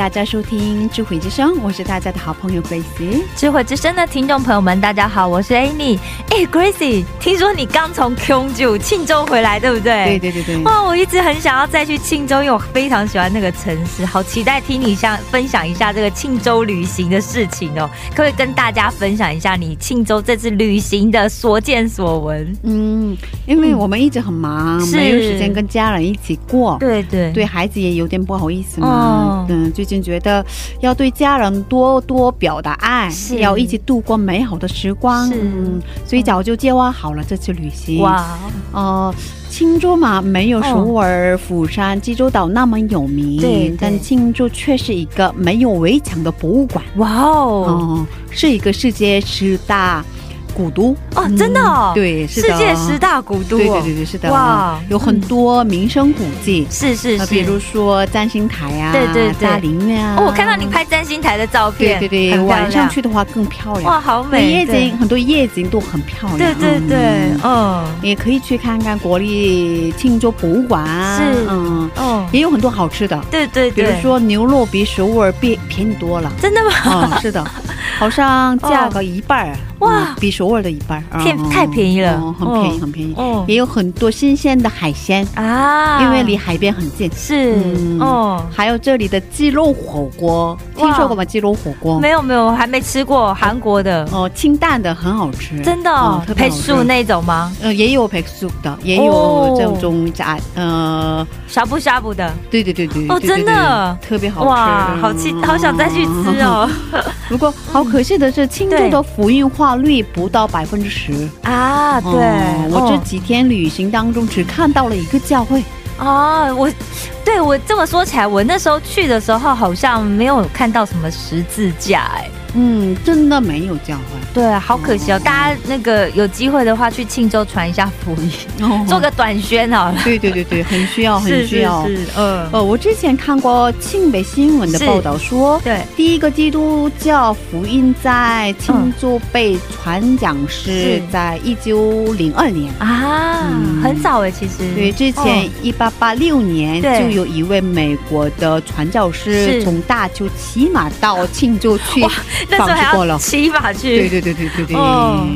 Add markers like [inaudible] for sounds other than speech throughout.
大家收听智慧之声，我是大家的好朋友 Grace。智慧之声的听众朋友们，大家好，我是 Amy。哎，Gracie，听说你刚从 Kyongju 庆州回来，对不对？对对对对，哇，我一直很想要再去庆州，因为我非常喜欢那个城市，好期待听你像分享一下这个庆州旅行的事情哦。可不可以跟大家分享一下你庆州这次旅行的所见所闻？嗯，因为我们一直很忙，是没有时间跟家人一起过。对对对孩子也有点不好意思嘛哦，嗯，最近觉得要对家人多多表达爱，是。要一起度过美好的时光，嗯，所以早就计划好了这次旅行。哇，呃，青州嘛，没有首尔、釜山、济州岛那么有名，对对。但青州却是一个没有围墙的博物馆，哇哦，哦、是一个世界十大古都。哦真的哦？对，是世界十大古都、哦，对对对对，是的，哇有很多名胜古迹，是是是，呃比如说占星台啊，对对对。大林啊，哦，我看到你拍占星台的照片，对对对，晚上去的话更漂亮，哇，好美，夜景很多夜景都很漂亮，对对对，嗯。嗯，也可以去看看国立庆州博物馆。啊，是嗯，哦，也有很多好吃的，对对对，比如说牛肉比首尔便便宜多了。真的吗？嗯，是的，好像价格 [laughs] 一半儿、哇嗯比首尔的一半儿，太太便宜了哦很便宜，嗯很便宜。哦。也有很多新鲜的海鲜，啊，因为离海边很近。是嗯哦，还有这里的鸡肉火锅，听说过吗？鸡肉火锅？没有没有，我还没吃过韩国的，哦，清淡的很好吃，真的哦配素那种吗？呃，也有配素的，也哦。有这种炸，呃，呷哺呷哺的，对对对对，哦真的？特别好吃，哇，好期好想再去吃哦。不过好可惜的是，庆州的福运化率不到百分之十。啊！对哦，我这哦几天旅行当中只看到了一个教会。哦，我对我这么说起来，我那时候去的时候好像没有看到什么十字架，哎，嗯，真的没有教会。对，好可惜哦。大家那个有机会的话，去庆州传一下福音，哦做个短宣好了。对对对对，很需要，[laughs] 很需要。是是，嗯，呃，我之前看过庆北新闻的是报道说，对，第一个基督教福音在庆州被传讲是是在一九零二年。啊，嗯很早哎，其实。对，之前哦一八八六年就有一位美国的传教士是从大邱骑马到庆州去哇那时候还要。骑马去，对对对对对对。哦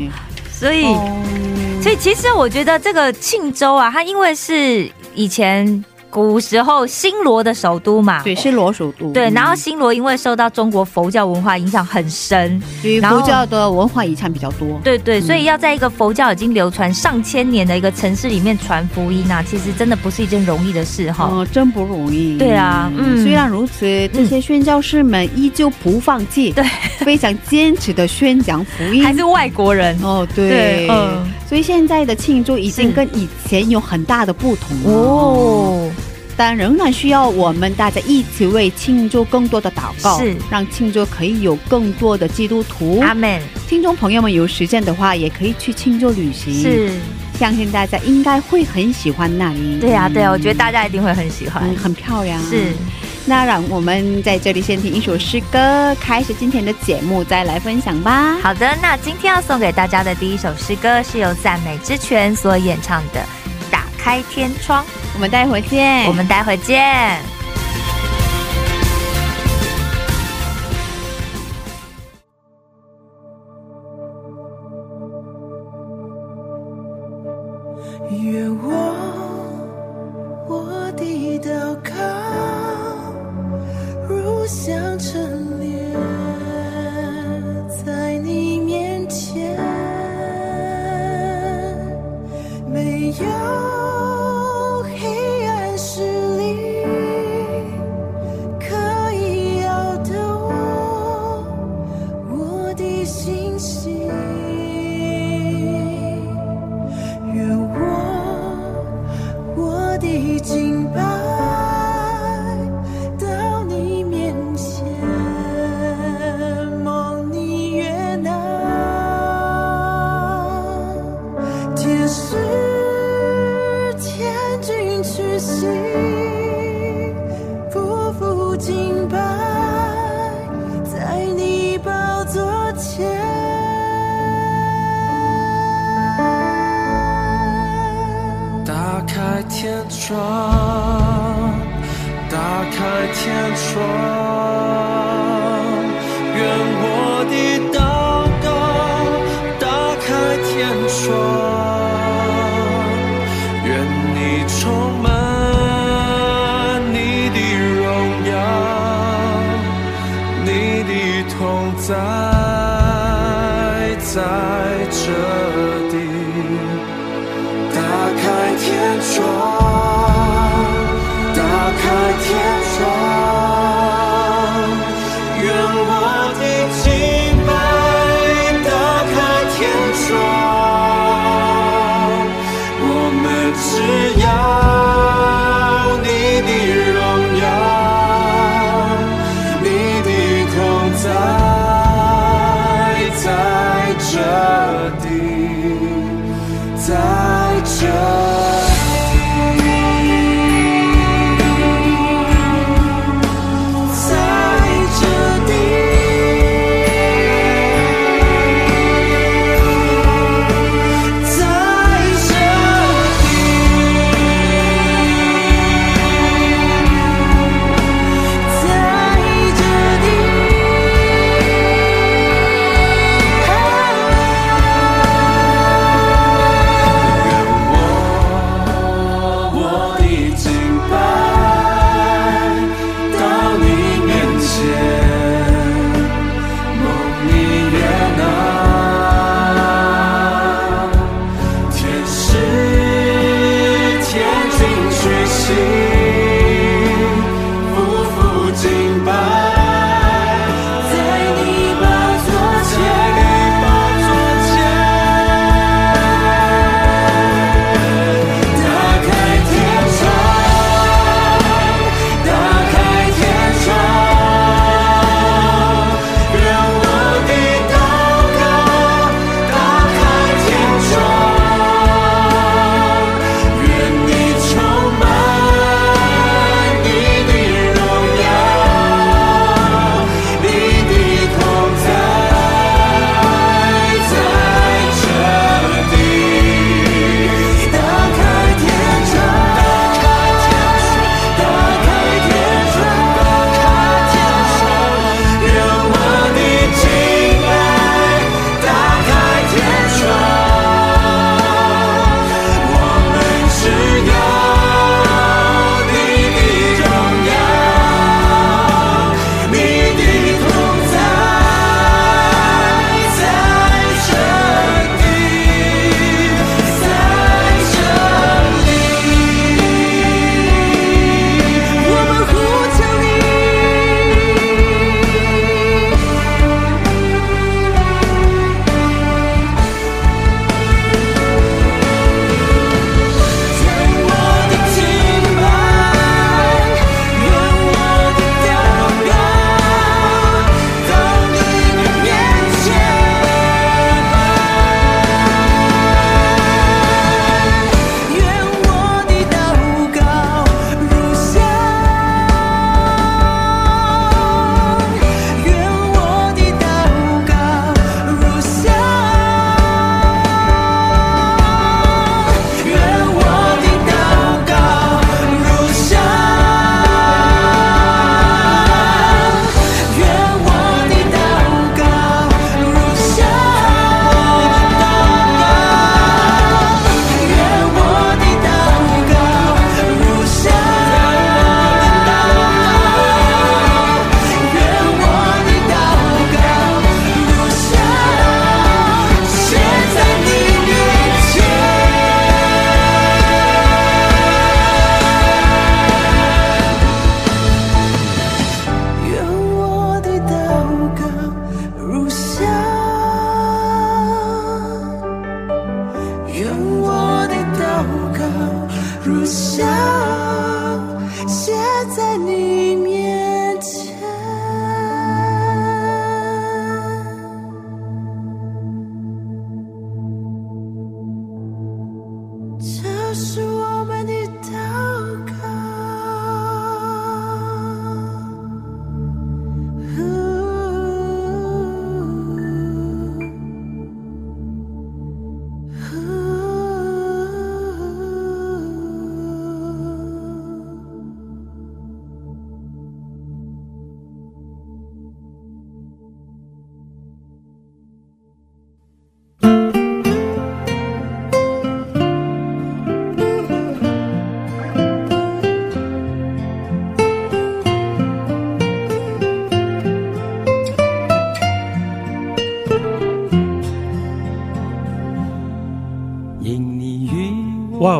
所以、哦所以其实我觉得这个庆州啊，它因为是以前古时候新罗的首都嘛，对新罗首都。对，嗯然后新罗因为受到中国佛教文化影响很深，所以然后佛教的文化遗产比较多。对对，嗯所以要在一个佛教已经流传上千年的一个城市里面传福音啊，其实真的不是一件容易的事哈。哦，真不容易。对啊嗯虽然如此，这些宣教士们依旧不放弃，对，非常坚持的宣讲福音。还是外国人哦，对，对嗯所以现在的庆祝已经跟以前有很大的不同了。哦，但仍然需要我们大家一起为庆祝更多的祷告，是让庆祝可以有更多的基督徒。阿门，听众朋友们有时间的话，也可以去庆祝旅行。，是，相信大家应该会很喜欢那里。对呀、对呀、我觉得得大家一定会很喜欢。嗯很漂亮。是，那让我们在这里先听一首诗歌，开始今天的节目，再来分享吧。好的，那今天要送给大家的第一首诗歌是由赞美之泉所演唱的《打开天窗》，我们待会见。我们待会见。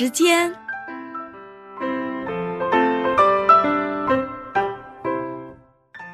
时间。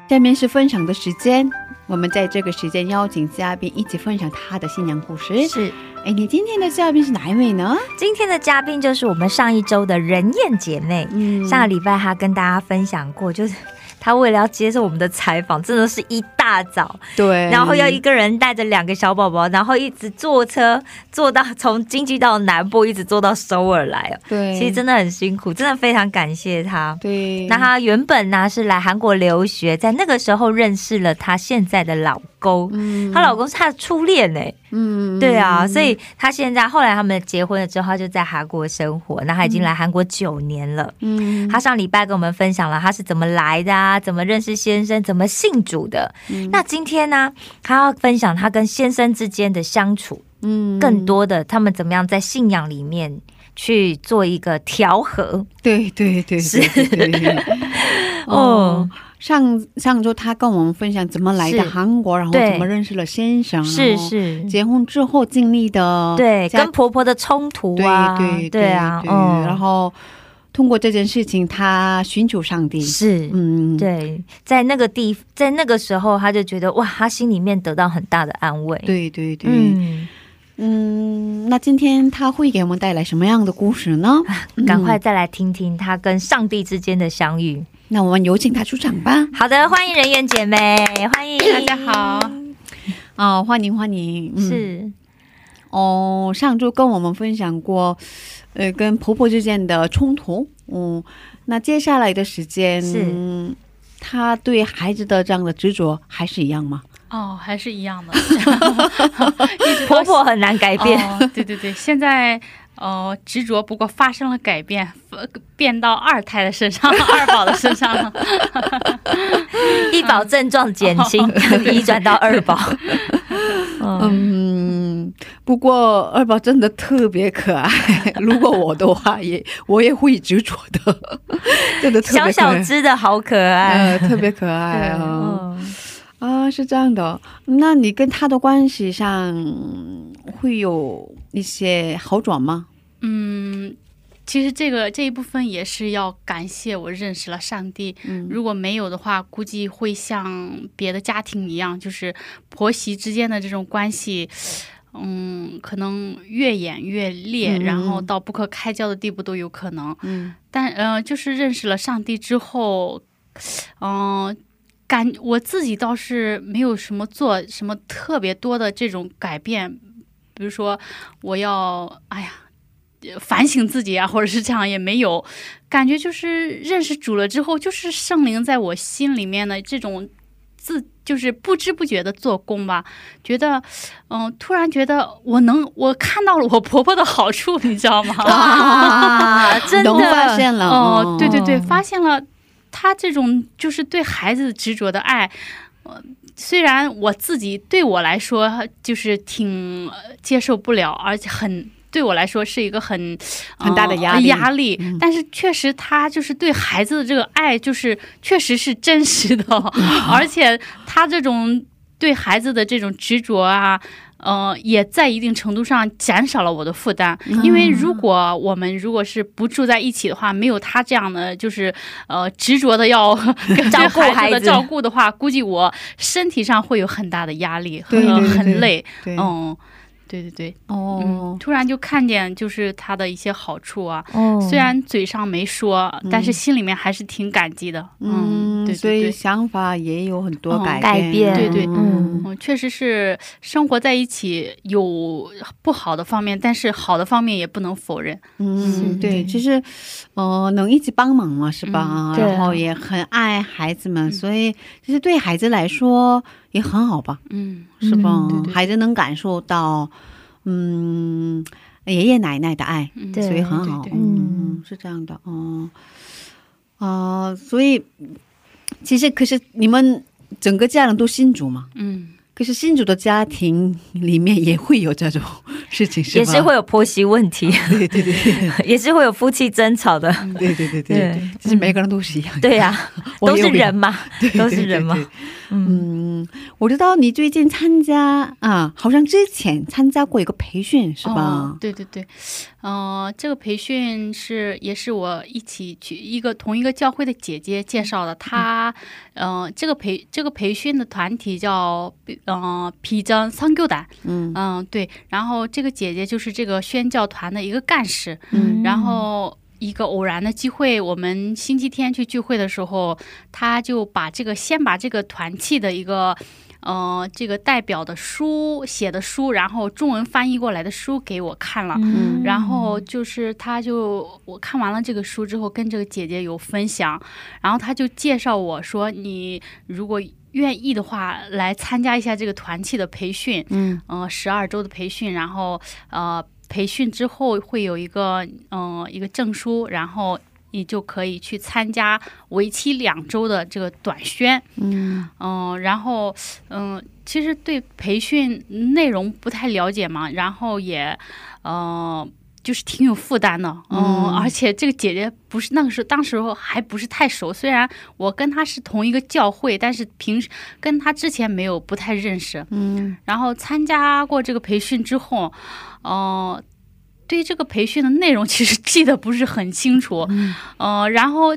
下面是分享的时间，我们在这个时间邀请嘉宾一起分享他的新娘故事。是哎，你今天的嘉宾是哪一位呢？今天的嘉宾就是我们上一周的任燕姐妹。嗯上个礼拜她跟大家分享过，就是她为了要接受我们的采访，真的是一大早，对，然后要一个人带着两个小宝宝，然后一直坐车坐到从京畿到南部，一直坐到首尔来哦。对，其实真的很辛苦，真的非常感谢他。对，那他原本呢是来韩国留学，在那个时候认识了他现在的老她老公是她的初恋呢。嗯对啊，所以她现在后来他们结婚了之后，她就在韩国生活。那她已经来韩国九年了。嗯她上礼拜跟我们分享了她是怎么来的啊，怎么认识先生，怎么信主的。嗯那今天呢，她要分享她跟先生之间的相处，嗯更多的他们怎么样在信仰里面去做一个调和。对对对是 [laughs] 哦。上上周他跟我们分享怎么来的韩国，然后怎么认识了先生，是是，结婚之后经历的对，跟婆婆的冲突对啊，对对。啊，嗯，然后通过这件事情，他寻求上帝，是。嗯，对，在那个地，在那个时候，他就觉得哇，他心里面得到很大的安慰。，对对对，嗯。嗯，那今天他会给我们带来什么样的故事呢？[laughs] 赶快再来听听他跟上帝之间的相遇。那我们有请她出场吧。好的，欢迎人员姐妹，欢迎。大家好，哦，欢迎欢迎，嗯。是。哦，上周跟我们分享过，呃，跟婆婆之间的冲突。嗯，那接下来的时间她对孩子的这样的执着还是一样吗？哦，还是一样的，[laughs] 婆婆很难改变，哦，对对对，现在呃执着，不过发生了改变，呃 [laughs] 变到二胎的身上，[laughs] 二宝的身上了。[laughs] 一宝症状减轻，移转到二宝。嗯，嗯，不过二宝真的特别可爱。如果我的话也，我也会执着的，真的特别可爱小小只的好可爱。呃，特别可爱啊。嗯啊，是这样的。那你跟他的关系上会有一些好转吗？嗯，其实这个这一部分也是要感谢我认识了上帝。嗯如果没有的话，估计会像别的家庭一样，就是婆媳之间的这种关系。嗯，可能越演越烈，嗯然后到不可开交的地步都有可能。嗯但呃，就是认识了上帝之后，嗯、感我自己倒是没有什么做什么特别多的这种改变，比如说我要哎呀呃反省自己啊，[laughs] 或者是这样也没有，感觉就是认识主了之后，就是圣灵在我心里面的这种自。就是不知不觉的做工吧，觉得，嗯、突然觉得我能，我看到了我婆婆的好处，你知道吗？[laughs] 啊，真的发的，现了哦，对对对，嗯发现了他这种就是对孩子执着的爱，呃，虽然我自己对我来说就是挺呃接受不了，而且很。对我来说是一个很很大的呃压力压力，嗯但是确实他就是对孩子的这个爱，就是确实是真实的，[laughs] 而且他这种对孩子的这种执着啊，呃，也在一定程度上减少了我的负担。因为如果我们如果是不住在一起的话，没有他这样的就是呃执着的要 [laughs] 跟照顾孩子的照顾的话，估计我身体上会有很大的压力，呃对对对对很累。嗯，对对对，嗯哦，，突然就看见就是他的一些好处啊，哦。虽然嘴上没说，但是心里面还是挺感激的。嗯，对所以对。对。想法也有很多嗯改改变对对。嗯。嗯，确实是生活在一起有不好的方面，但是好的方面也不能否认。嗯，对，其就是，呃，能一起帮忙嘛，是吧？然后也很爱孩子们，所以其实对孩子来说也很好吧，嗯，是吧？嗯对对孩子能感受到，嗯，爷爷奶奶的爱，所以很好。嗯，是这样的，哦，啊、所以其实可是你们整个家人都信主嘛？嗯，可是新主的家庭里面也会有这种事情，是吧？也是会有婆媳问题，对对对对 [laughs] 也是会有夫妻争吵的。对对对对其实每个人都是一样的。对呀、[laughs] 都是人嘛，对都是人嘛。嗯，嗯，我知道你最近参加啊，好像之前参加过一个培训是吧哦？对对对，呃，这个培训是也是我一起去一个同一个教会的姐姐介绍的。她，呃，这个培这个培训的团体叫呃皮真桑교 단， 嗯嗯对，然后这个姐姐就是这个宣教团的一个干事，嗯然后。一个偶然的机会，我们星期天去聚会的时候，他就把这个先把这个团契的一个，呃，这个代表的书写的书，然后中文翻译过来的书给我看了。嗯然后就是，他就我看完了这个书之后，跟这个姐姐有分享，然后他就介绍我说，你如果愿意的话，来参加一下这个团契的培训，嗯呃，十二周的培训，然后呃，培训之后会有一个嗯、呃、一个证书，然后你就可以去参加为期两周的这个短宣，嗯嗯、然后嗯、其实对培训内容不太了解嘛，然后也呃。就是挺有负担的，嗯，嗯。而且这个姐姐不是那个时候，当时候还不是太熟。虽然我跟她是同一个教会，但是平时跟她之前没有不太认识。嗯。然后参加过这个培训之后，呃，对这个培训的内容其实记得不是很清楚，嗯。呃，然后，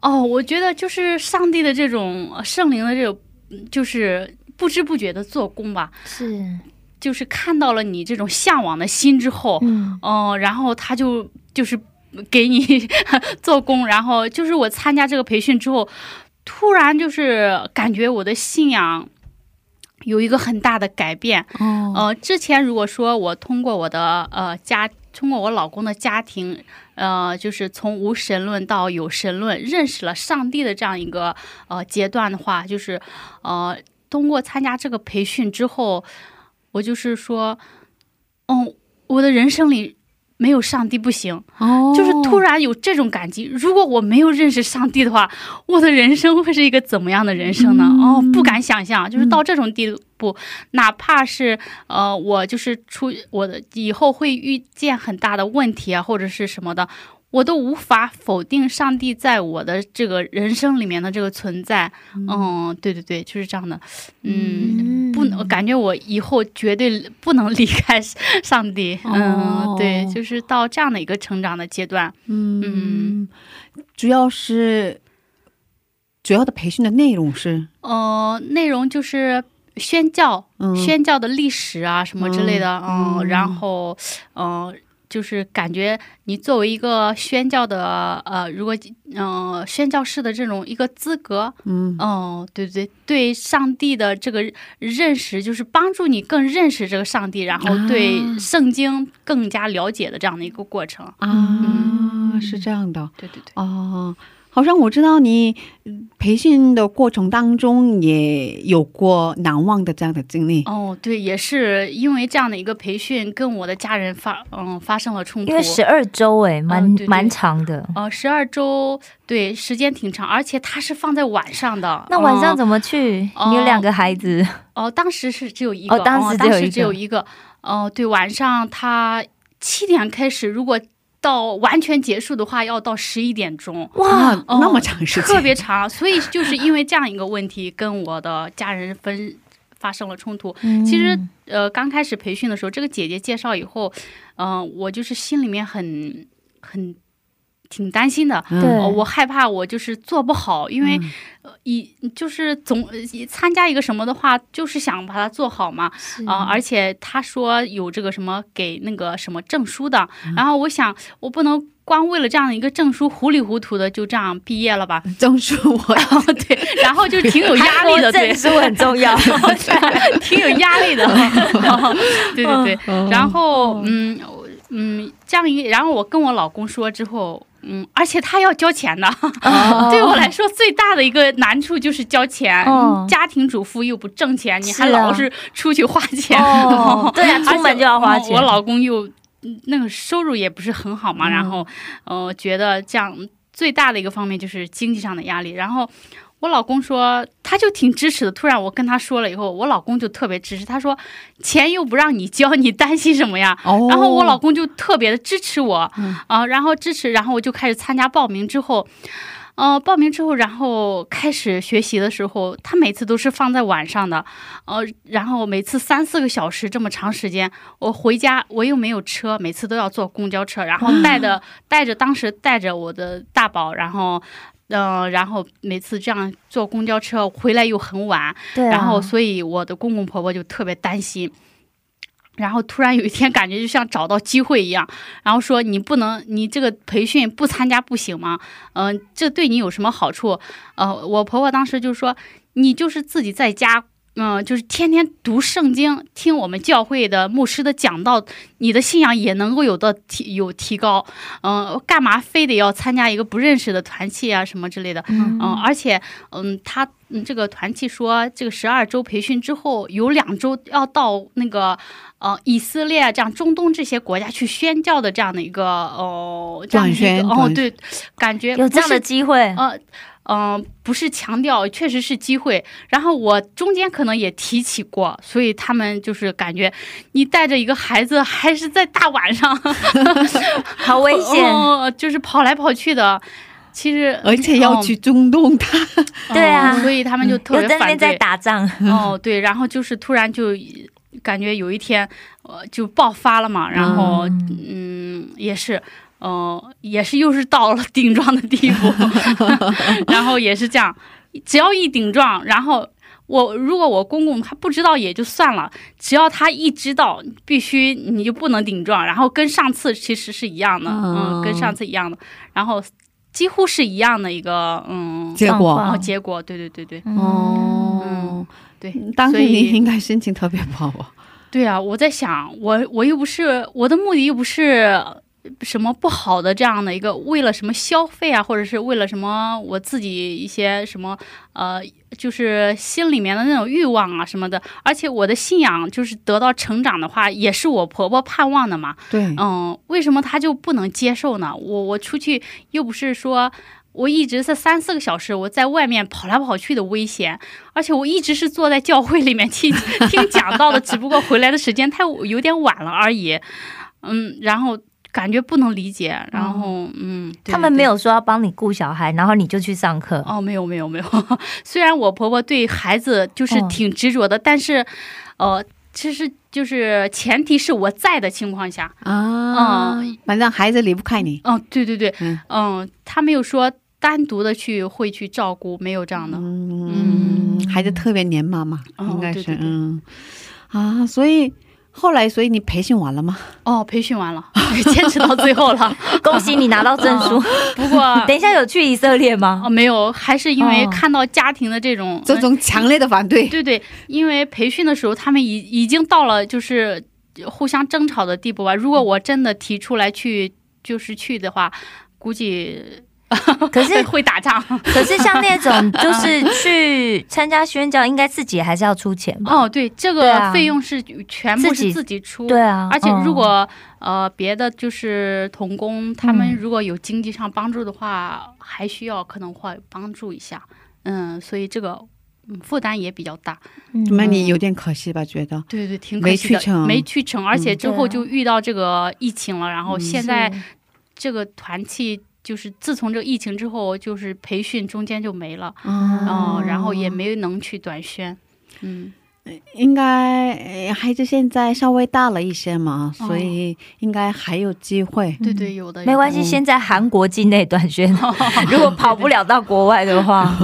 哦，我觉得就是上帝的这种呃圣灵的这种，嗯就是不知不觉的做工吧，是，就是看到了你这种向往的心之后，嗯嗯、然后他就就是给你 [laughs] 做工，然后就是我参加这个培训之后，突然就是感觉我的信仰有一个很大的改变。哦呃，之前如果说我通过我的呃家，通过我老公的家庭，呃，就是从无神论到有神论，认识了上帝的这样一个呃阶段的话，就是呃，通过参加这个培训之后，我就是说，哦，我的人生里没有上帝不行，哦就是突然有这种感激。如果我没有认识上帝的话，我的人生会是一个怎么样的人生呢？哦，不敢想象，就是到这种地步，哪怕是呃，我就是出我的以后会遇见很大的问题啊，或者是什么的。我都无法否定上帝在我的这个人生里面的这个存在，嗯，对对对，就是这样的，嗯，不能感觉我以后绝对不能离开上帝，嗯，哦对，就是到这样的一个成长的阶段，嗯，主要是主要的培训的内容是呃，内容就是宣教，嗯。宣教的历史啊什么之类的，嗯，嗯然后，嗯、就是感觉你作为一个宣教的，呃，如果嗯、呃宣教士的这种一个资格，嗯哦，对对对，对上帝的这个认识，就是帮助你更认识这个上帝，然后对啊圣经更加了解的这样的一个过程。啊，是这样的对对对，哦。好像我知道你嗯培训的过程当中也有过难忘的这样的经历。哦，对，也是因为这样的一个培训，跟我的家人发嗯发生了冲突。因为十二周哎，蛮嗯对对蛮长的。呃，十二周，对，时间挺长，而且它是放在晚上的。那晚上嗯怎么去？哦你有两个孩子，哦，当时是只有一个，哦当时只有一个当时只有一个。哦、对，晚上他七点开始，如果到完全结束的话，要到十一点钟。哇，哦那么长时间，特别长，所以就是因为这样一个问题，跟我的家人分发生了冲突。嗯其实呃，刚开始培训的时候，这个姐姐介绍以后，嗯、我就是心里面很很挺担心的。嗯呃我害怕我就是做不好，因为、嗯呃一就是总呃参加一个什么的话，就是想把它做好嘛。是啊、而且他说有这个什么给那个什么证书的，嗯然后我想我不能光为了这样的一个证书糊里糊涂的就这样毕业了吧？证书我 [laughs] 对，然后就挺有压力的，对证书很重要。[laughs] 对，[laughs] 挺有压力的，对对对。嗯然后嗯嗯，这样一，然后我跟我老公说之后。嗯，而且他要交钱的，哦 [laughs] 对我来说最大的一个难处就是交钱。哦家庭主妇又不挣钱，你还老是出去花钱，哦 [laughs] 对啊，出门就要花钱。我老公又嗯那个收入也不是很好嘛，嗯然后呃觉得这样最大的一个方面就是经济上的压力。然后我老公说他就挺支持的，突然我跟他说了以后，我老公就特别支持，他说钱又不让你交，你担心什么呀？哦，然后我老公就特别的支持我，啊、嗯然后支持，然后我就开始参加报名之后。呃，报名之后，然后开始学习的时候，他每次都是放在晚上的，呃，然后每次三四个小时这么长时间，我回家我又没有车，每次都要坐公交车，然后带着带着当时带着我的大宝，然后，嗯、然后每次这样坐公交车回来又很晚，对啊，然后所以我的公公婆婆就特别担心。然后突然有一天，感觉就像找到机会一样，然后说你不能，你这个培训不参加不行吗？嗯、这对你有什么好处？呃，我婆婆当时就说，你就是自己在家，嗯、就是天天读圣经，听我们教会的牧师的讲道，你的信仰也能够有的提有提高。嗯、干嘛非得要参加一个不认识的团契啊什么之类的？嗯嗯，而且，嗯，他嗯这个团契说，这个十二周培训之后，有两周要到那个呃以色列啊这样中东这些国家去宣教的这样的一个哦这样的一个哦对，感觉有这样的机会，呃。嗯、不是强调，确实是机会。然后我中间可能也提起过，所以他们就是感觉你带着一个孩子，还是在大晚上，[laughs] 好危险。[laughs] 哦，就是跑来跑去的。其实，而且要去中东，他嗯 [laughs] 对啊哦所以他们就特有别反在那边在对。打仗，哦，对，然后就是突然就感觉有一天，呃，就爆发了嘛，然后嗯，也是。呃，也是又是到了顶撞的地步，[laughs] 然后也是这样，只要一顶撞，然后我如果我公公他不知道也就算了，只要他一知道，必须你就不能顶撞，然后跟上次其实是一样的，嗯，跟上次一样的，然后几乎是一样的一个嗯结果结果，对对对对。哦，对，当时你应该心情特别不好啊。对啊，我在想，我我又不是我的目的又不是什么不好的这样的一个，为了什么消费啊，或者是为了什么我自己一些什么呃，就是心里面的那种欲望啊什么的。而且我的信仰就是得到成长的话，也是我婆婆盼望的嘛。对，嗯，为什么她就不能接受呢？我我出去又不是说。我一直是三四个小时，我在外面跑来跑去的危险，而且我一直是坐在教会里面听 [laughs] 听讲道的，只不过回来的时间太有点晚了而已。嗯，然后感觉不能理解，然后嗯，对他们没。有说要帮你顾小孩，然后你就去上课。哦，没有没有没有，[laughs] 虽然我婆婆对孩子就是哦。挺执着的，但是，呃，其实就是前提是我在的情况下，啊，反正孩子离不开你。嗯，对对对，嗯。嗯，他没有说单独的去会去照顾，没有这样的。嗯，孩子特别黏妈妈，哦应该是对对对。嗯。啊，所以后来，所以你培训完了吗？哦，培训完了，[laughs] 坚持到最后了。[laughs] 恭喜你拿到证书。[laughs] 不过，等一下有去以色列吗？哦，没有，还是因为哦看到家庭的这种这种强烈的反对，对对，因为培训的时候，他们已已经到了就是互相争吵的地步吧。如果我真的提出来去就是去的话，估计 [laughs] 可是会打仗。[laughs] 可是像那种就是 [laughs] 去参加宣教，应该自己还是要出钱吧？哦，对，这个费用是全部是自己出。对啊，而且如嗯果、呃别的就是童工，他们嗯如果有经济上帮助的话，还需要可能会帮助一下。嗯，所以这个嗯负担也比较大。嗯那你有点可惜吧？觉得对对，挺可惜的，去成没去成，而且嗯之后就遇到这个疫情了，然后嗯现在这个团契就是自从这个疫情之后，就是培训中间就没了，哦嗯，然后也没能去短宣，嗯，应该呃孩子现在稍微大了一些嘛，哦所以应该还有机会。对对，有的没关系，嗯先在韩国境内短宣，[laughs] 如果跑不了到国外的话，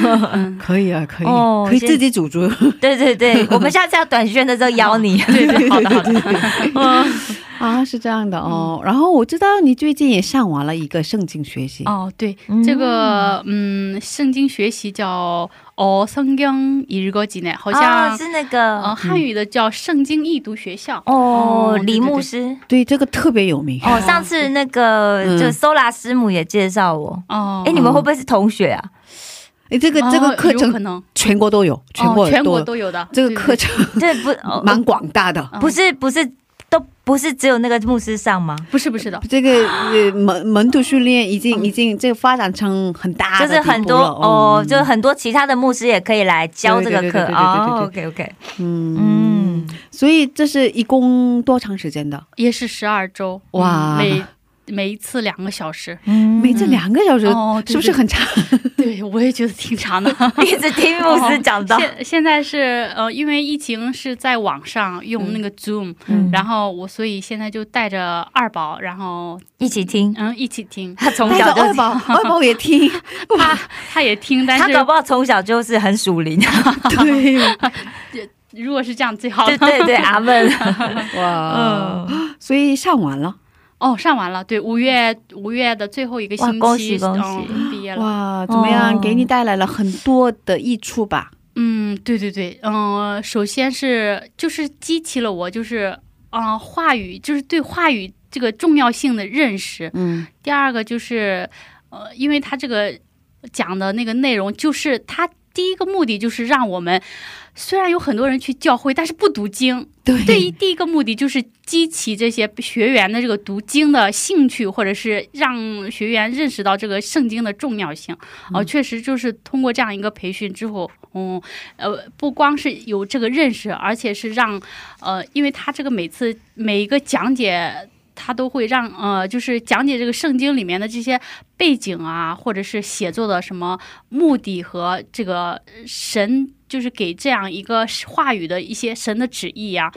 [laughs] 可以啊，可以，哦可以自己组织。对对对，我们下次要短宣的时候邀你。对 [laughs] 对，好的好的。啊，是这样的哦。然后我知道你最近也上完了一个圣经学习。哦，对嗯，这个嗯，圣经学习叫哦，성경읽어지네，好像、哦是那个呃汉语的叫圣经译读学校。哦，哦李对对对牧师。对，这个特别有名。哦，上次那个嗯就 Sola 师母也介绍我。哦，哎，你们会不会是同学啊？哎，这个这个哦课程有可能全国都有，全国哦全国都都有的这个对课程这不哦[laughs] 蛮广大的。嗯不是不是都 不是只有那个牧师上吗？不是不是的，这个呃门门徒训练已经已经这个发展成很大的就是很多哦，嗯。就是很多其他的牧师也可以来教这个课对对对对对对哦。OK OK，嗯。嗯，所以这是一共多长时间的？也是十二周，哇。嗯每每一次两个小时。嗯每次两个小时，哦对是不是很长？[laughs] 对，我也觉得挺长的。[laughs] 一直听牧师讲到，现现在是呃，因为疫情是在网上用那个 Zoom，、嗯然后我所以现在就带着二宝，然后一起听。嗯一起听。他 [laughs] 从小就二宝，二宝也听，他他也听，但是他搞不好从小就是很属灵。对，如果是这样最好对。对对，阿门。哇，嗯，所以上完了，哦，上完了，对，五月五月的最后一个星期，哇恭喜恭喜嗯，毕业了。哇，怎么样？哦给你带来了很多的益处吧？嗯，对对对，嗯、首先是就是激起了我就是啊、呃话语，就是对话语这个重要性的认识。嗯第二个就是呃，因为他这个讲的那个内容，就是他第一个目的就是让我们。虽然有很多人去教会，但是不读经。对对，第一个目的就是激起这些学员的这个读经的兴趣，或者是让学员认识到这个圣经的重要性。哦、确实就是通过这样一个培训之后，嗯，呃，不光是有这个认识，而且是让，呃，因为他这个每次每一个讲解。他都会让呃，就是讲解这个圣经里面的这些背景啊，或者是写作的什么目的和这个神，就是给这样一个话语的一些神的旨意呀、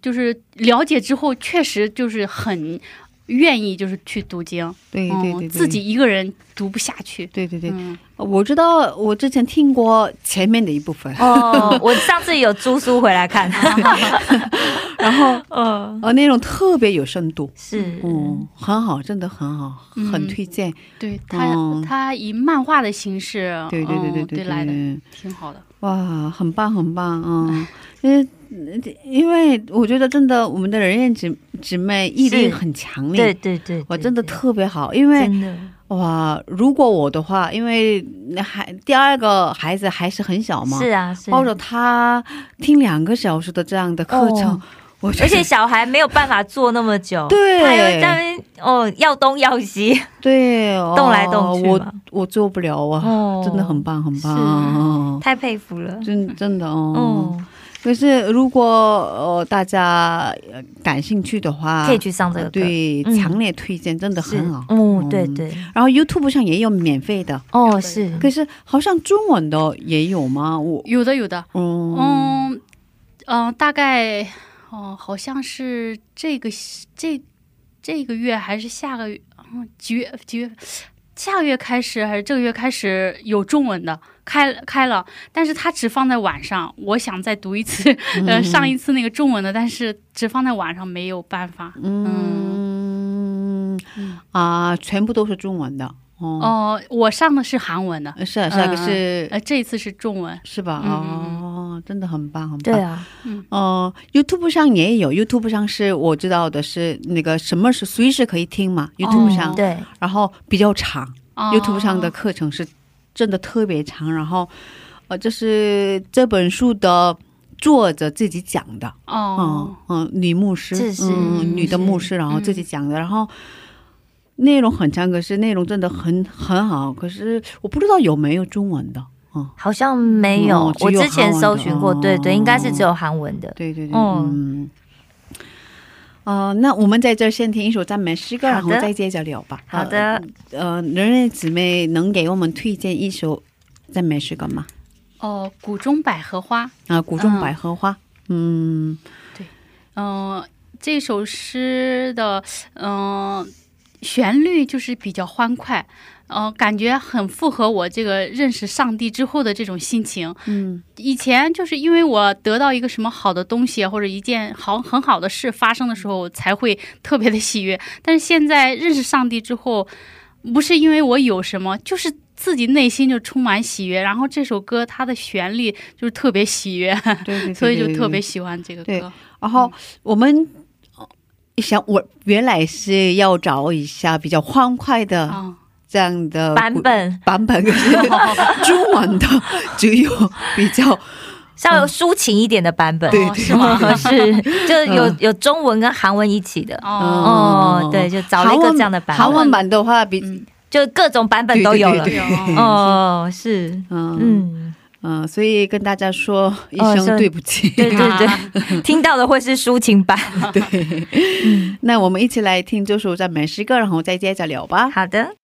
就是了解之后，确实就是很愿意就是去读经，对对对对，嗯，自己一个人读不下去，对对对，嗯，我知道，我之前听过前面的一部分，哦，我上次有租书回来看，[laughs] [laughs] 然后嗯，呃，内容特别有深度，是，嗯，很好，真的很好，嗯。很推荐。对他、嗯。他以漫画的形式，对对对对对嗯对来的，挺好的，哇，很棒很棒 [laughs] 嗯，因为我觉得真的我们的人员姐姐妹毅力很强对烈，对对，我真的特别好，因为哇，如果我的话，因为还第二个孩子还是很小嘛，是啊，是抱着他听两个小时的这样的课程，哦。我觉得而且小孩没有办法坐那么久，对。他又在哦要东要西，对、哦、动来动去我嘛。我做不了啊，哦。真的很棒很棒，太佩服了。真真的哦。哦，可是如果呃大家呃感兴趣的话，可以去上这个对，嗯强烈推荐，真的很好。哦，嗯对对，然后 YouTube 上也有免费的，哦是，可是好像中文的也有吗？我有的有的，嗯嗯嗯、大概哦、好像是这个这这个月还是下个月，嗯，几月几月？下个月开始还是这个月开始有中文的开开了，但是它只放在晚上。我想再读一次，呃，上一次那个中文的，但是只放在晚上没有办法。嗯嗯啊，全部都是中文的哦。哦、我上的是韩文的，呃是啊是啊，可是呃，这一次是中文。是吧？哦嗯哦，真的很棒很棒。对啊，哦、y o u t u b e 上也有，YouTube 上是我知道的是那个什么是随时可以听嘛，YouTube 上，对，然后比较长、哦。Y o u t u b e 上的课程是真的特别长，然后呃，这是这本书的作者自己讲的，哦。嗯嗯，女牧师，是是嗯，女的牧师，然后自己讲的，然后。内容很长，可是内容真的很很好，可是我不知道有没有中文的，嗯，好像没有哦，有我之前搜寻过，对对，哦应该是只有韩文的。对对对，哦嗯，呃，那我们在这儿先听一首赞美诗歌，然后再接着聊吧。好的，呃，呃，人类姊妹能给我们推荐一首赞美诗歌吗？哦，谷中百合花，啊，谷中嗯。百合花，嗯。嗯、这首诗的嗯、旋律就是比较欢快，嗯、感觉很符合我这个认识上帝之后的这种心情。嗯以前就是因为我得到一个什么好的东西或者一件好很好的事发生的时候，我才会特别的喜悦。但是现在认识上帝之后，不是因为我有什么，就是自己内心就充满喜悦。然后这首歌它的旋律就是特别喜悦，对对对 [laughs] 所以就特别喜欢这个歌。然后我们呃想，我原来是要找一下比较欢快的啊、这样的版本。版本，可是 [laughs] 中文的只有比较稍微抒情一点的版本，对哦是吗？是，就有嗯。有中文跟韩文一起的。哦，哦，对，就找了一个这样的版本，韩文版的话比嗯。就各种版本都有了。对。对对哦，哦，是，嗯。嗯，嗯，所以跟大家说一声对不起。对对对，[laughs] 听到的会是抒情版。对，那我们一起来听这首赞美诗歌，然后再接着聊吧。好的，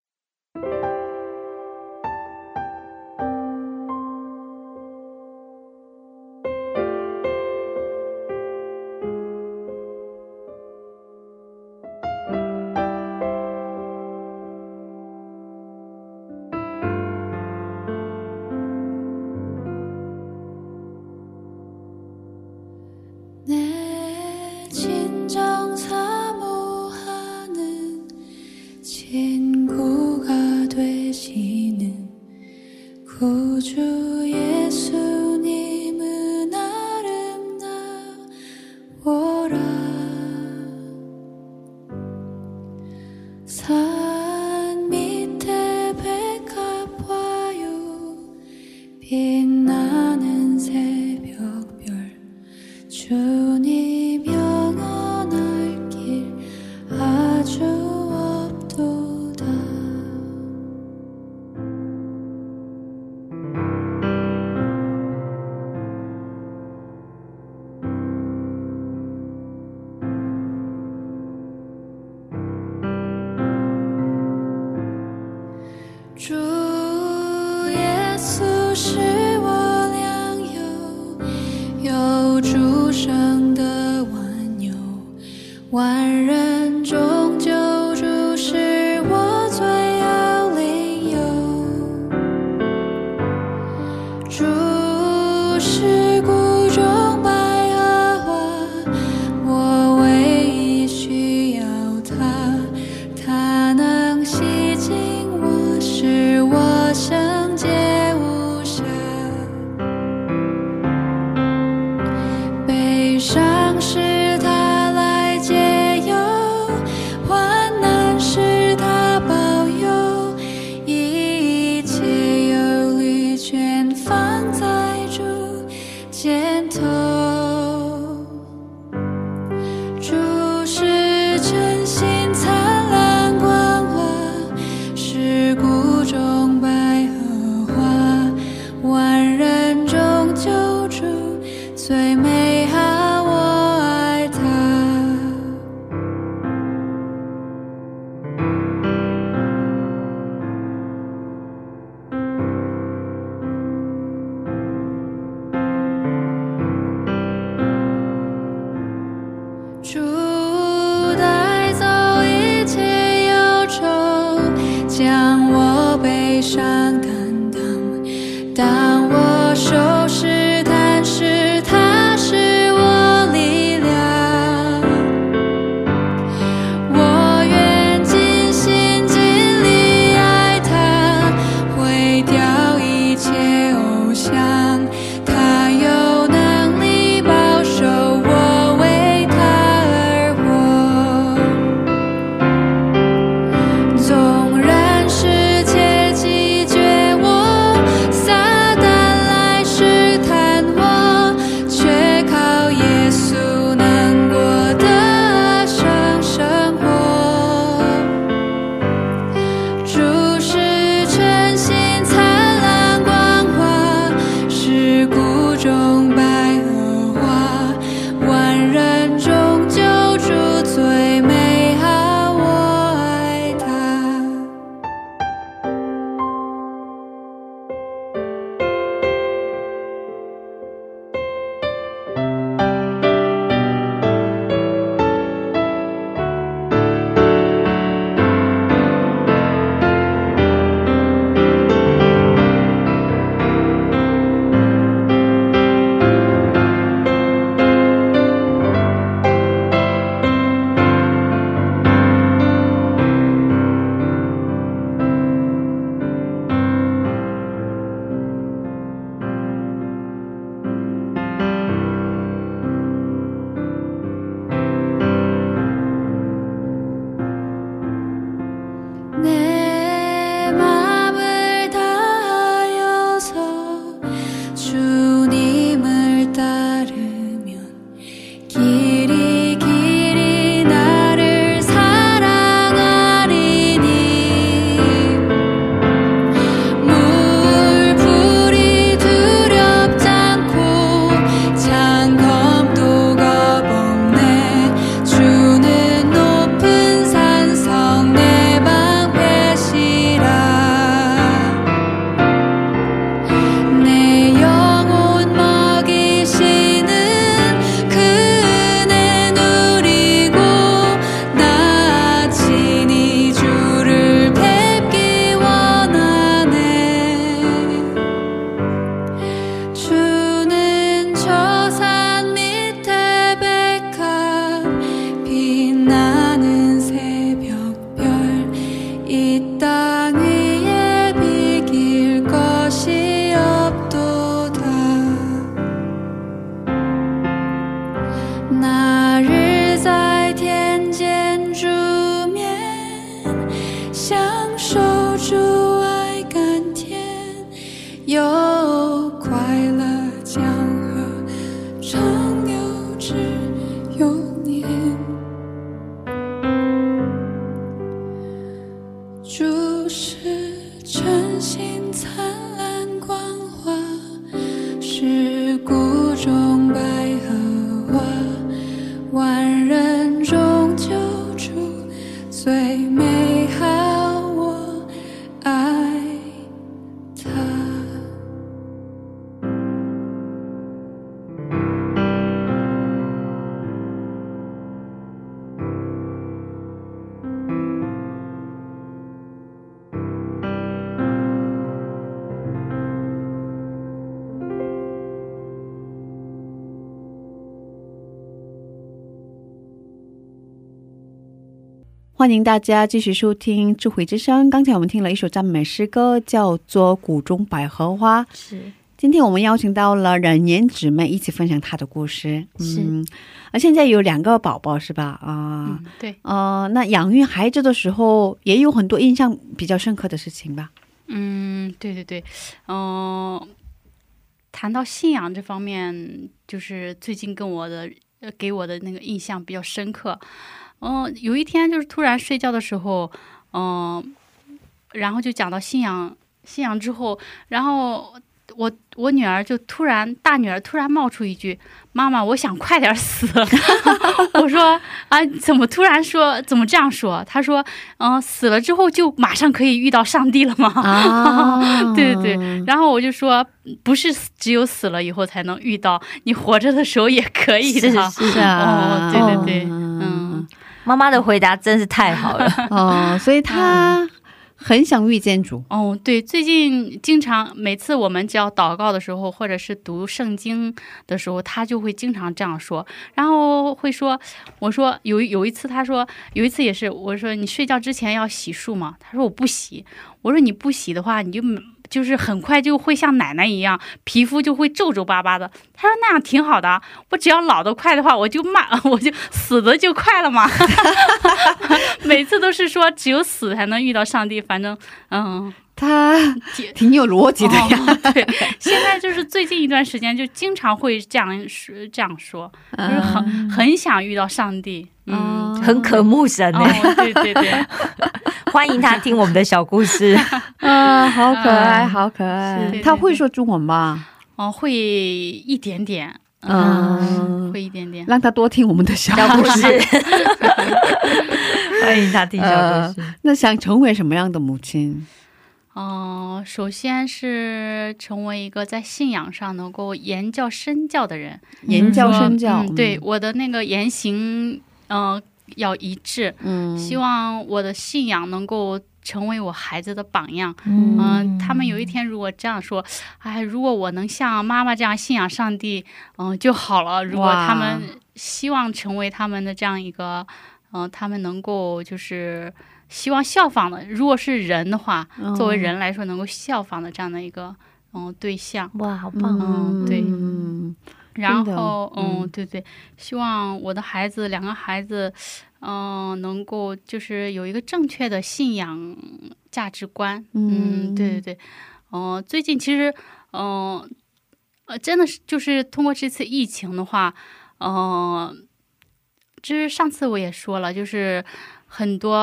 欢迎大家继续收听《智慧之声》。刚才我们听了一首赞美诗歌，叫做《谷中百合花》。是今天我们邀请到了冉年姊妹一起分享她的故事。是嗯，而现在有两个宝宝是吧？啊、嗯，对，呃，那养育孩子的时候也有很多印象比较深刻的事情吧？嗯，对对对，嗯、谈到信仰这方面，就是最近跟我的呃给我的那个印象比较深刻。嗯、有一天就是突然睡觉的时候，嗯、然后就讲到信仰，信仰之后，然后我我女儿就突然大女儿突然冒出一句：“妈妈，我想快点死。” [laughs] 我说：“啊，怎么突然说怎么这样说？”她说：“嗯、死了之后就马上可以遇到上帝了吗？” [laughs] 啊对对对，然后我就说，不是只有死了以后才能遇到，你活着的时候也可以的。是是啊，哦对对对嗯嗯妈妈的回答真是太好了。[laughs] 哦，所以他很想遇见主。哦，对，最近经常每次我们只要祷告的时候，或者是读圣经的时候，他就会经常这样说，然后会说，我说有有一次他说有一次也是，我说你睡觉之前要洗漱吗？他说我不洗，我说你不洗的话，你就就是很快就会像奶奶一样，皮肤就会皱皱巴巴的。他说那样挺好的，我只要老得快的话，我就慢，[laughs] 我就死的就快了嘛。[laughs] 每次都是说只有死才能遇到上帝，反正嗯。他挺有逻辑的呀。哦、对，[laughs] 现在就是最近一段时间，就经常会这样说，这样说，就是很很想遇到上帝，嗯，很渴慕神呢、哦，对对对，[laughs] 欢迎他听我们的小故事。[laughs] 啊，好可爱，嗯好可爱是。他会说中文吗？哦，会一点点，嗯会一点点。让他多听我们的小小故。事，欢迎他听小故事。那想成为什么样的母亲？嗯、首先是成为一个在信仰上能够言教身教的人，言教身教。嗯，对，我的那个言行，嗯、要一致，嗯，希望我的信仰能够成为我孩子的榜样。嗯嗯、他们有一天如果这样说，哎，如果我能像妈妈这样信仰上帝，嗯、就好了。如果他们希望成为他们的这样一个，嗯、他们能够就是希望效仿的，如果是人的话，嗯。作为人来说能够效仿的这样的一个，嗯、对象。哇，好棒哦！嗯对嗯然后，嗯嗯，对对，希望我的孩子，两个孩子，嗯、能够就是有一个正确的信仰价值观。嗯，对对对，嗯、最近其实，嗯、呃，真的是就是通过这次疫情的话，嗯、就是上次我也说了，就是很多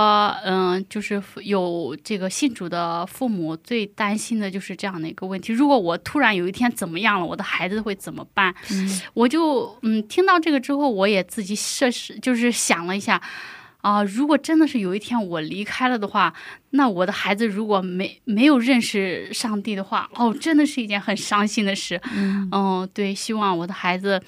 嗯、就是有这个信主的父母最担心的就是这样的一个问题：如果我突然有一天怎么样了，我的孩子会怎么办？我就嗯，听到这个之后，我也自己设施就是想了一下。啊，如果真的是有一天我离开了的话，那我的孩子如果没没有认识上帝的话，哦，真的是一件很伤心的事。嗯对，希望我的孩子，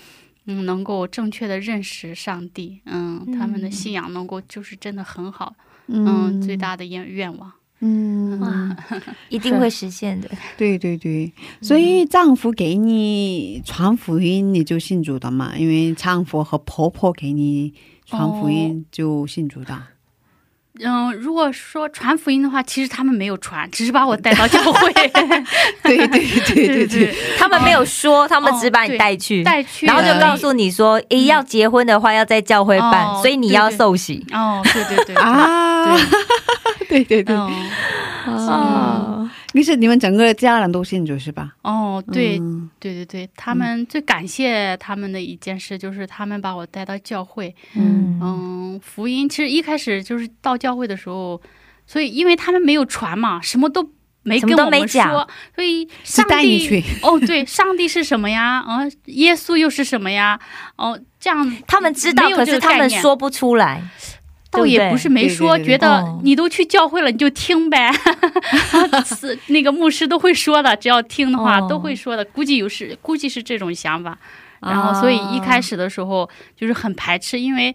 嗯，能够正确的认识上帝，嗯，他们的信仰能够就是真的很好，嗯，最大的愿愿望。嗯，哇，[laughs] 一定会实现的。对对对，所以丈夫给你传福音，你就信主的嘛？因为丈夫和婆婆给你传福音，就信主的。嗯，如果说传福音的话，其实他们没有传，只是把我带到教会，[laughs] 对对对 [laughs] 对对，他们没有说，他们只把你带去，带去，然后就告诉你说，诶，要结婚的话要在教会办，哦所以你要受洗。哦，对对对，[laughs] 啊，[laughs] 对对对，嗯，啊，你是你们整个家人都信主是吧？哦，对，嗯。对对对，他们最感谢他们的一件事就是他们把我带到教会，嗯。嗯，福音其实一开始就是到教会的时候，所以因为他们没有传嘛，什么都没跟我们讲。说，所以上帝带你去，哦，对，上帝是什么呀？嗯，耶稣又是什么呀？哦，这样他们知道可是他们说不出来，倒也不是没说，对对对觉得哦你都去教会了，你就听呗。[laughs] 是那个牧师都会说的，只要听的话、哦都会说的。估计有是，估计是这种想法。然后，所以一开始的时候就是很排斥，因为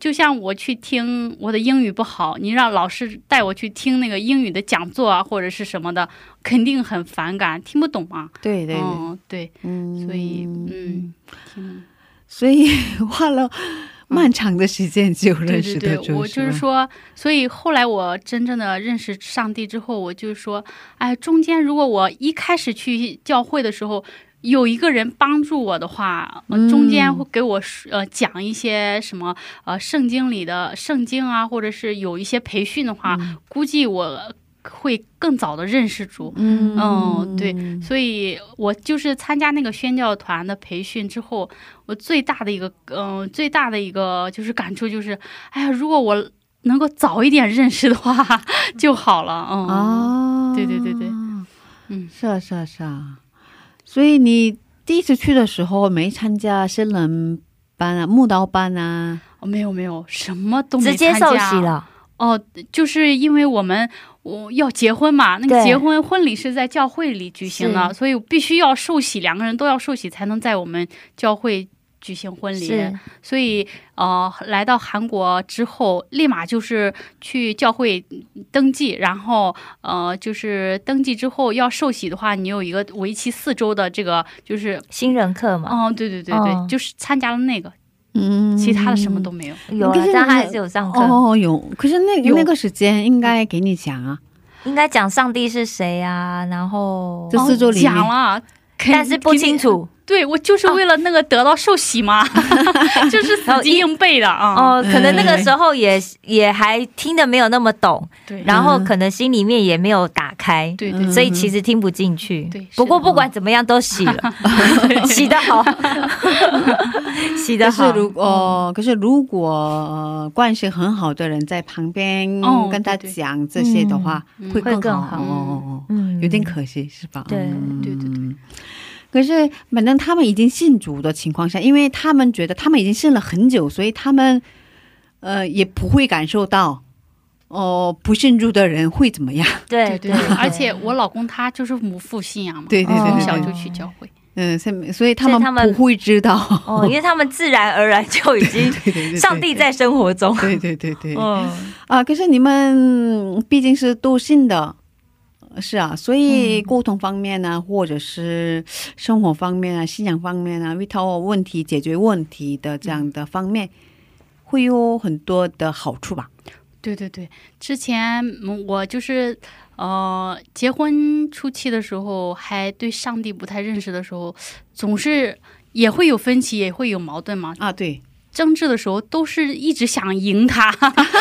就像我去听我的英语不好，你让老师带我去听那个英语的讲座啊，或者是什么的，肯定很反感，听不懂嘛。对对对，嗯，对，嗯所以嗯，听所以 [laughs] 花了漫长的时间就认识对对对，的，我就是，说，所以后来我真正的认识上帝之后，我就说，哎，中间如果我一开始去教会的时候。有一个人帮助我的话，中间会给我呃讲一些什么呃圣经里的圣经啊，或者是有一些培训的话，估计我会更早的认识主。嗯嗯，对，所以我就是参加那个宣教团的培训之后，我最大的一个，嗯、最大的一个就是感触就是，哎呀，如果我能够早一点认识的话 [laughs] 就好了。嗯，啊，对对对对，嗯，是啊是啊是啊，所以你第一次去的时候没参加新人班啊、木刀班啊，哦没有没有，什么都没直接参加受洗。了。哦，就是因为我们我要结婚嘛，那个结婚婚礼是在教会里举行的，所以必须要受洗，两个人都要受洗才能在我们教会举行婚礼。是。所以呃，来到韩国之后，立马就是去教会登记，然后呃，就是登记之后要受洗的话，你有一个为期四周的这个，就是新人课嘛，哦，对对对对，嗯就是参加了那个，嗯，其他的什么都没有。有了，可是但他还是有上课。哦有，可是那有那个时间应该给你讲啊，应该讲上帝是谁啊，然后这四周里面讲了。但是不清。楚对我就是为了那个得到受洗嘛，[laughs] 就是死记硬背的啊。哦，可能那个时候也也还听得没有那么懂，对，然后可能心里面也没有打开，对对所以其实听不进去。对不过不管怎么样都洗了，洗得好，[laughs] 洗得好。可是如呃，可是如果、呃、关系很好的人在旁边哦跟他讲这些的话，嗯会更会更好哦哦哦，嗯有点可惜是吧？对对对。可是，反正他们已经信主的情况下，因为他们觉得他们已经信了很久，所以他们呃也不会感受到哦、不信主的人会怎么样。对对对，而且我老公他就是母父信仰嘛，对对对对对从小就去教会。嗯，所以所以他们他们不会知道。哦，因为他们自然而然就已经 [laughs] 对对对对上帝在生活中。对对对对，嗯，啊，可是你们毕竟是都信的，是啊，所以嗯沟通方面呢、或者是生活方面啊、信仰方面啊，遇到问题、解决问题的这样的方面，会有很多的好处吧？对对对，之前嗯我就是呃结婚初期的时候，还对上帝不太认识的时候，总是也会有分歧，也会有矛盾嘛。啊，对，争执的时候都是一直想赢他，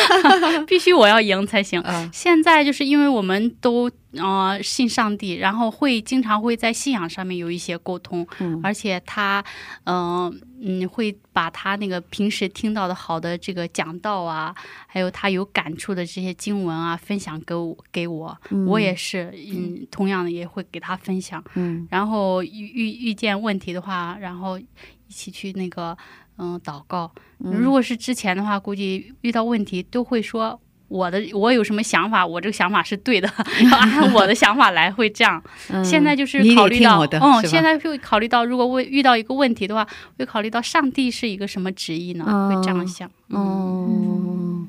[laughs] 必须我要赢才行。啊，现在就是因为我们都呃信上帝，然后会经常会在信仰上面有一些沟通，嗯而且他嗯、嗯会把他那个平时听到的好的这个讲道啊，还有他有感触的这些经文啊，分享给我给我，我也是嗯同样的也会给他分享，嗯然后遇遇遇见问题的话，然后一起去那个嗯祷告。如果是之前的话，估计遇到问题都会说。我的我有什么想法，我这个想法是对的，[laughs] 要按我的想法来，会这样。[laughs] 嗯现在就是考虑到，嗯，现在会考虑到，如果问遇到一个问题的话，会考虑到上帝是一个什么旨意呢？哦会这样想。嗯，哦，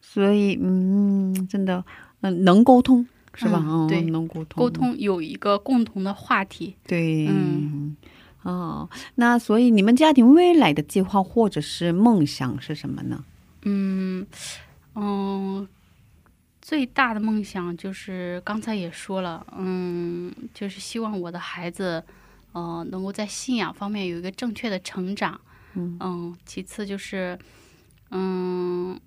所以嗯，真的，嗯，能沟通是吧？嗯对能沟通，沟通有一个共同的话题。对，嗯哦，那所以你们家庭未来的计划或者是梦想是什么呢？嗯嗯，最大的梦想就是刚才也说了，嗯，就是希望我的孩子，呃，能够在信仰方面有一个正确的成长。嗯其次就是，嗯，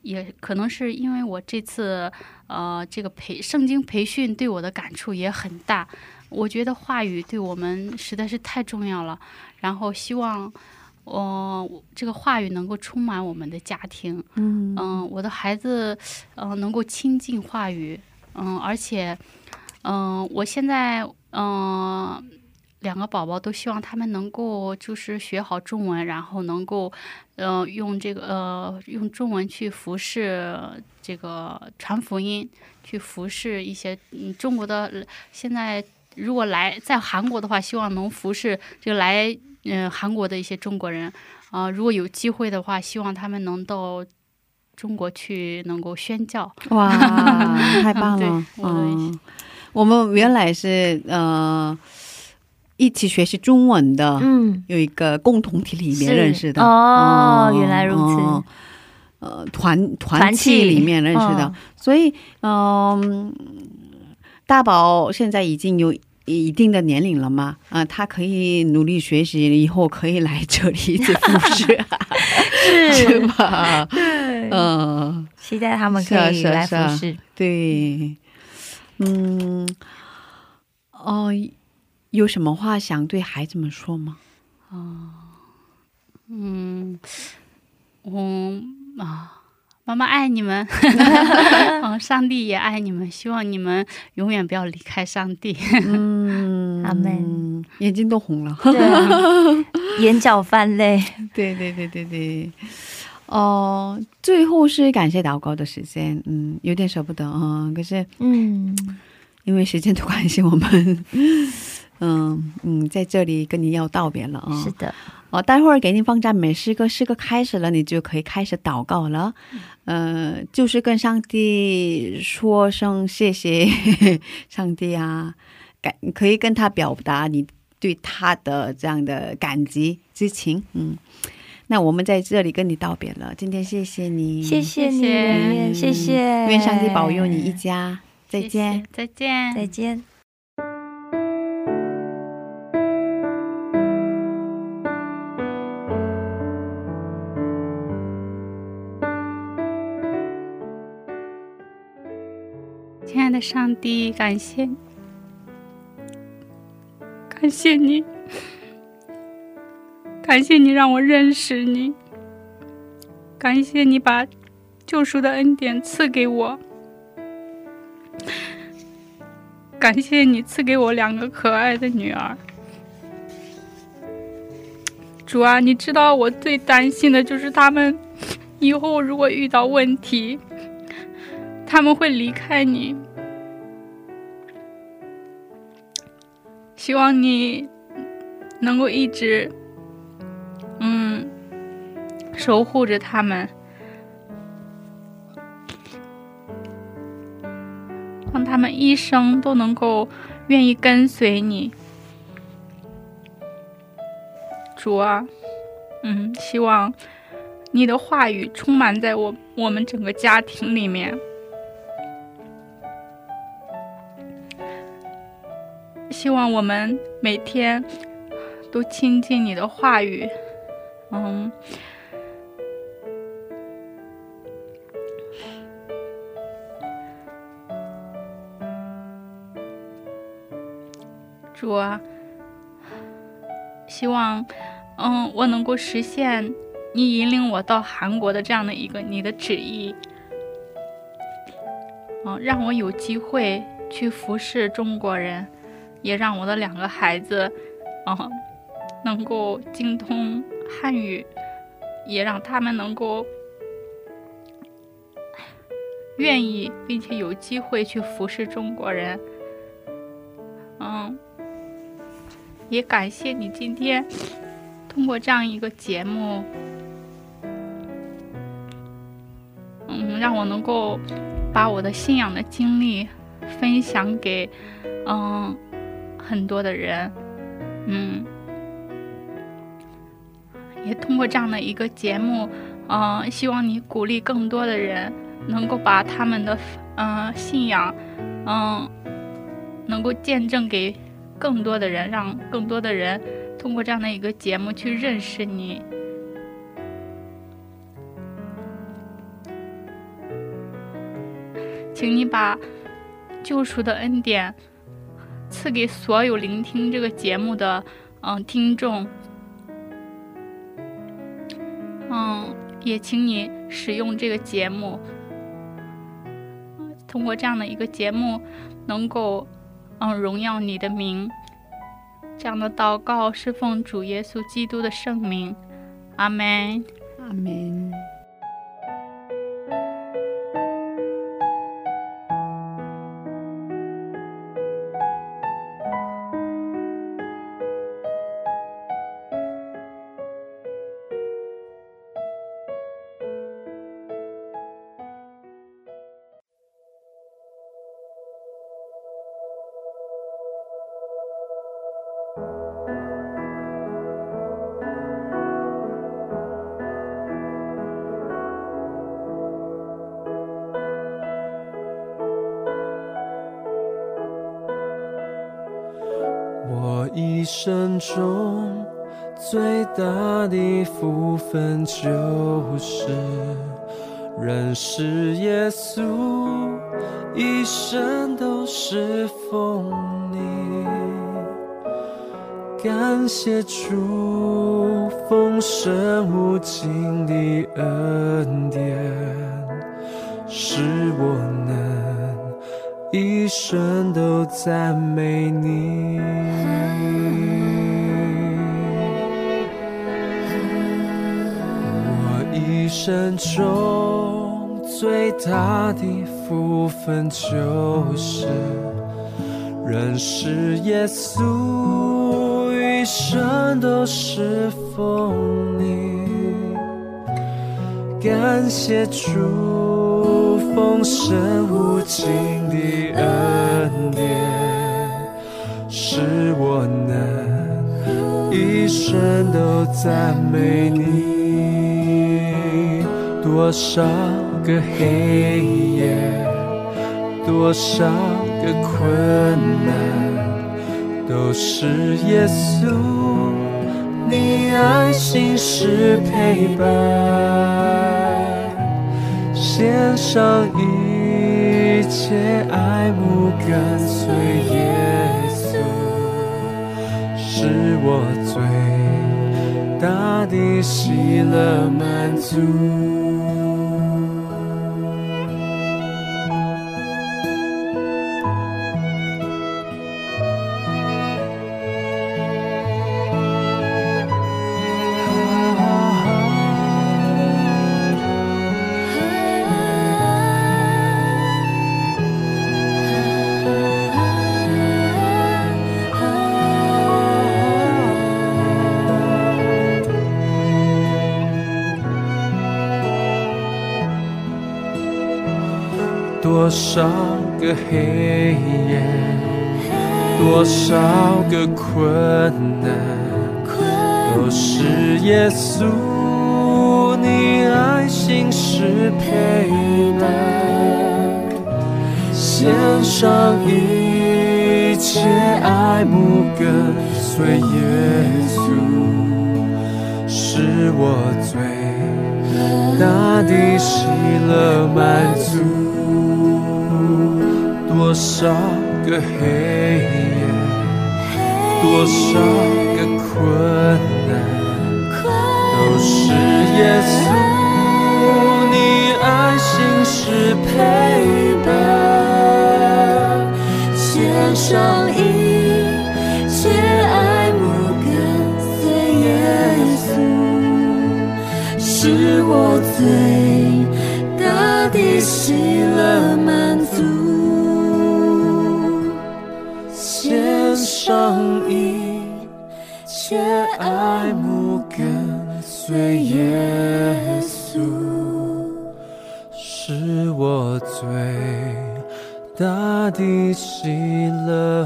也可能是因为我这次呃这个培圣经培训对我的感触也很大。我觉得话语对我们实在是太重要了，然后希望，呃，这个话语能够充满我们的家庭，嗯。嗯、我的孩子，嗯、能够亲近话语，嗯、而且，嗯、我现在，嗯、两个宝宝都希望他们能够就是学好中文，然后能够，呃，用这个呃用中文去服侍这个传福音，去服侍一些嗯中国的呃现在如果来在韩国的话，希望能服侍这个来嗯、韩国的一些中国人，啊、如果有机会的话，希望他们能到中国去能够宣教。哇，[laughs] 太棒了！嗯，我们原来是呃一起学习中文的，嗯，有一个共同体里面认识的。哦原来如此哦呃，团团团契契里面认识的，嗯所以嗯、大宝现在已经有一定的年龄了嘛，啊、他可以努力学习，以后可以来这里一起服侍，[laughs] 是。[laughs] 吧？对，嗯、期待他们可以来是啊是啊。服侍。对，嗯，哦，有什么话想对孩子们说吗？嗯，我啊，妈妈爱你们，嗯，[laughs] 上帝也爱你们，希望你们永远不要离开上帝。嗯，阿门，眼睛都红了。眼角泛泪。[laughs] 对对对对对。哦，最后是感谢祷告的时间，嗯，有点舍不得啊、可是嗯，因为时间的关系，我们，[laughs] 嗯嗯，在这里跟你要道别了啊。是的，哦，待会儿给你放赞美诗歌，诗歌开始了，你就可以开始祷告了。呃，就是跟上帝说声谢谢，[laughs] 上帝啊，感可以跟他表达你对他的这样的感激之情。嗯，那我们在这里跟你道别了，今天谢谢你，谢谢你，谢谢愿上帝保佑你一家，再谢见谢。再见，再见。爱的上帝，感谢你，感谢你，感谢你让我认识你，感谢你把救赎的恩典赐给我，感谢你赐给我两个可爱的女儿。主啊，你知道我最担心的就是他们以后如果遇到问题，他们会离开你。希望你能够一直，嗯，守护着他们，让他们一生都能够愿意跟随你。主啊，嗯，希望你的话语充满在我我们整个家庭里面。希望我们每天都亲近你的话语，嗯，主啊，希望，嗯，我能够实现你引领我到韩国的这样的一个你的旨意，嗯，让我有机会去服侍中国人。也让我的两个孩子，嗯，能够精通汉语，也让他们能够愿意并且有机会去服侍中国人。嗯，也感谢你今天通过这样一个节目，嗯，让我能够把我的信仰的经历分享给，嗯。很多的人，嗯，也通过这样的一个节目，嗯、希望你鼓励更多的人能够把他们的嗯、信仰，嗯、能够见证给更多的人，让更多的人通过这样的一个节目去认识你。请你把救赎的恩典赐给所有聆听这个节目的嗯、听众。嗯，也请你使用这个节目，通过这样的一个节目，能够嗯荣耀你的名。这样的祷告是奉主耶稣基督的圣名，阿门。阿门。中最大的福分就是认识耶稣，一生都是奉你。感谢主丰盛无尽的恩典，使我能一生都赞美你。一生中最大的福分就是认识耶稣，一生都是奉你。感谢主丰盛无尽的恩典，使我能一生都赞美你。多少个黑夜，多少个困难，都是耶稣。你爱心是陪伴，献上一切爱慕跟随耶稣，是我最大的喜乐满足。多少个黑夜，多少个困难，都是耶稣，你爱心是陪伴，献上一切爱慕跟随耶稣，是我最大的喜乐满足。多少个黑夜，多少个困难，都是耶稣，你爱心是陪伴，献上一切爱慕跟随耶稣，是我最大的喜乐。的喜乐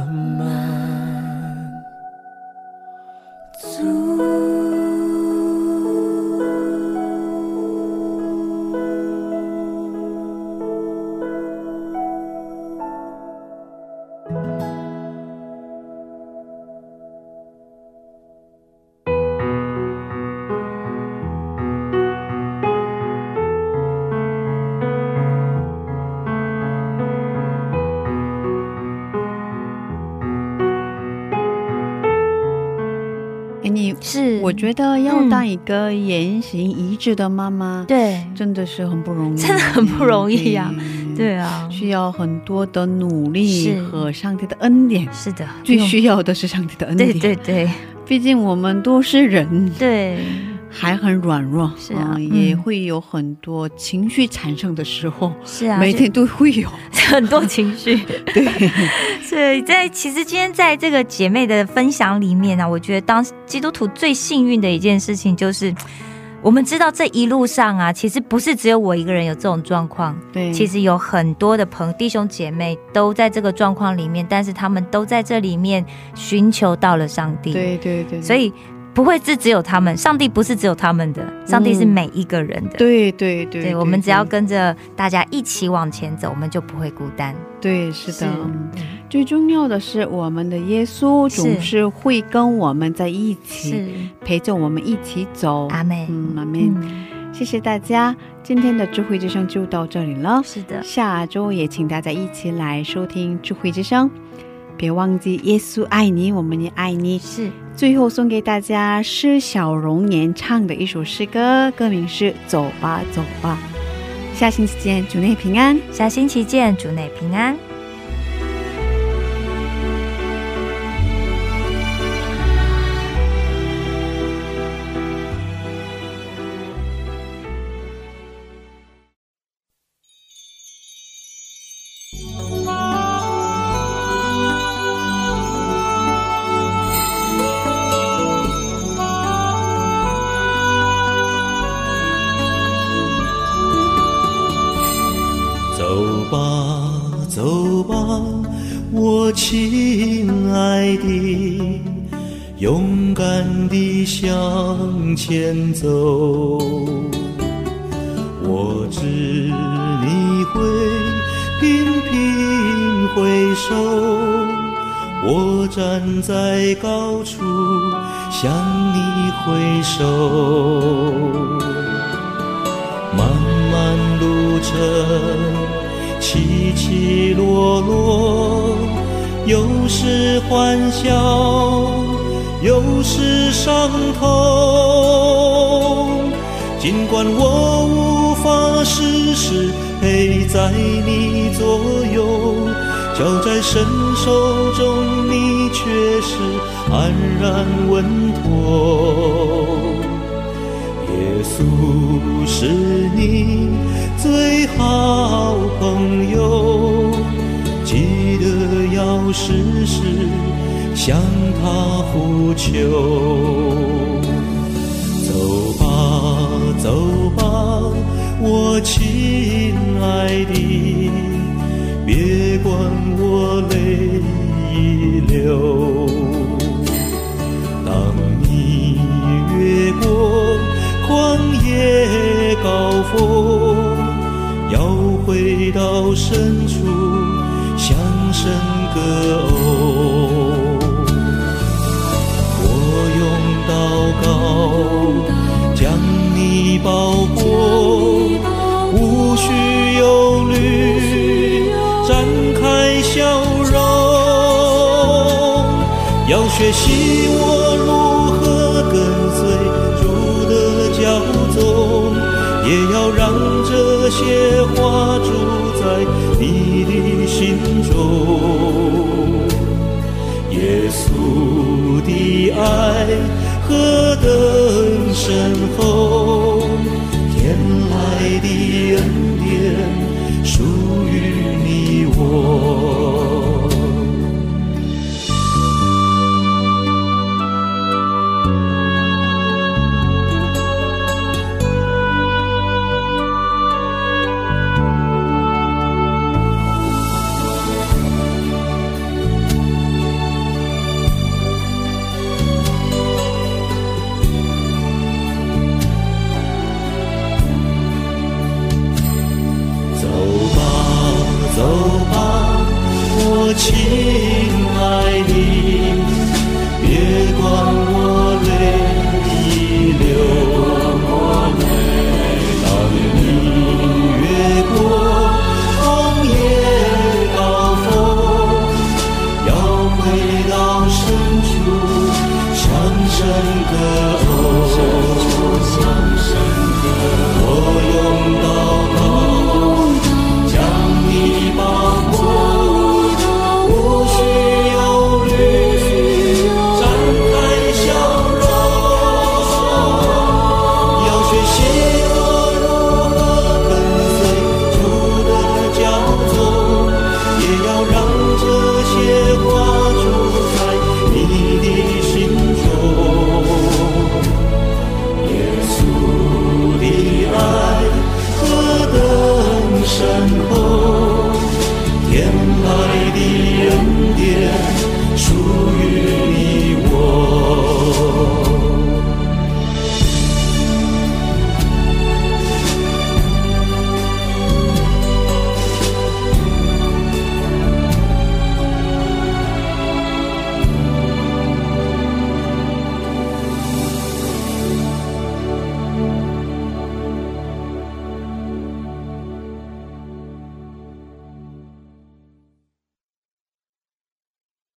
一个言行一致的妈妈，对。真的是很不容易，真的很不容易呀对对啊，需要很多的努力和上帝的恩典。是的，最需要的是上帝的恩典，对对对。毕竟我们都是人，对，还很软弱，是啊也会有很多情绪产生的时候，是啊，每天都会有。[laughs] 很多情绪。[laughs] 对，[laughs] 是在其实今天在这个姐妹的分享里面呢、我觉得当基督徒最幸运的一件事情就是。我们知道这一路上啊，其实不是只有我一个人有这种状况，对，其实有很多的朋弟兄姐妹都在这个状况里面，但是他们都在这里面寻求到了上帝。对对对，所以不会是只有他们，上帝不是只有他们的，上帝是嗯每一个人的。对对对对，我们只要跟着大家一起往前走，我们就不会孤单。对是的，嗯最重要的是我们的耶稣总是会跟我们在一起，陪着我们一起走。阿妹，嗯，阿门。嗯，谢谢大家，今天的智慧之声就到这里了。是的，下周也请大家一起来收听智慧之声，别忘记耶稣爱你，我们也爱你。是最后送给大家施小荣演唱的一首诗歌，歌名是《走吧走吧》。下星期见，主内平安。下星期见，主内平安。我站在高处向你挥手。漫漫路程，起起落落，有时欢笑，有时伤痛。尽管我无法时时陪在你左右，交在伸手中，你却是安然稳妥。耶稣是你最好朋友，记得要时时向他呼求。走吧，走吧，我亲爱的，管我泪已流。当你越过旷野高峰，要回到深处向神歌哦。我用祷告将你包这些